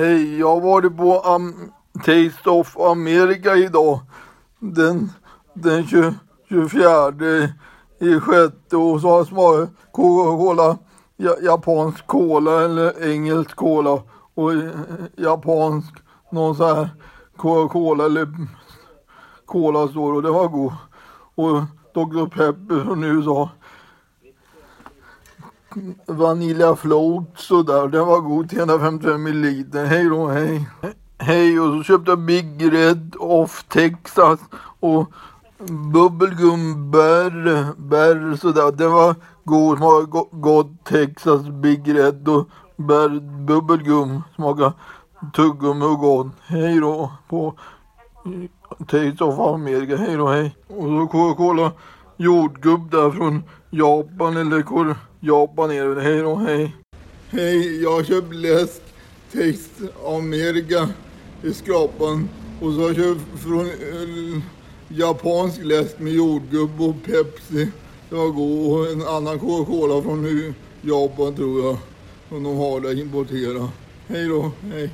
Hej, jag har varit på um, Taste of America idag. Den, den 20, 24 i sjätte och så har jag smakat Coca-Cola, japansk cola eller engelsk cola och eh, japansk någon sån här Coca-Cola eller Cola står och det var god. Och Dr Pepper från USA. Vanilla float sådär, den var god, 355 ml. Hej då, hej. Hej och så köpte jag Big Red of Texas och bubbelgum bär, bär sådär. Den var god, smakade gott Texas Big Red och bär bubbelgum smakade tuggummi och gott. Hej då på Taste of America. Hej då, hej. Och så Coca-Cola jordgubb där från Japan eller kor Japan är det. Hej då, hej. Hej, jag har köpt läsk Text America i skrapan och så har jag köpt från äh, japansk läsk med jordgubb och Pepsi. Det var god och en annan Coca-Cola från Japan tror jag. Som de har där importerat. Hej då, hej.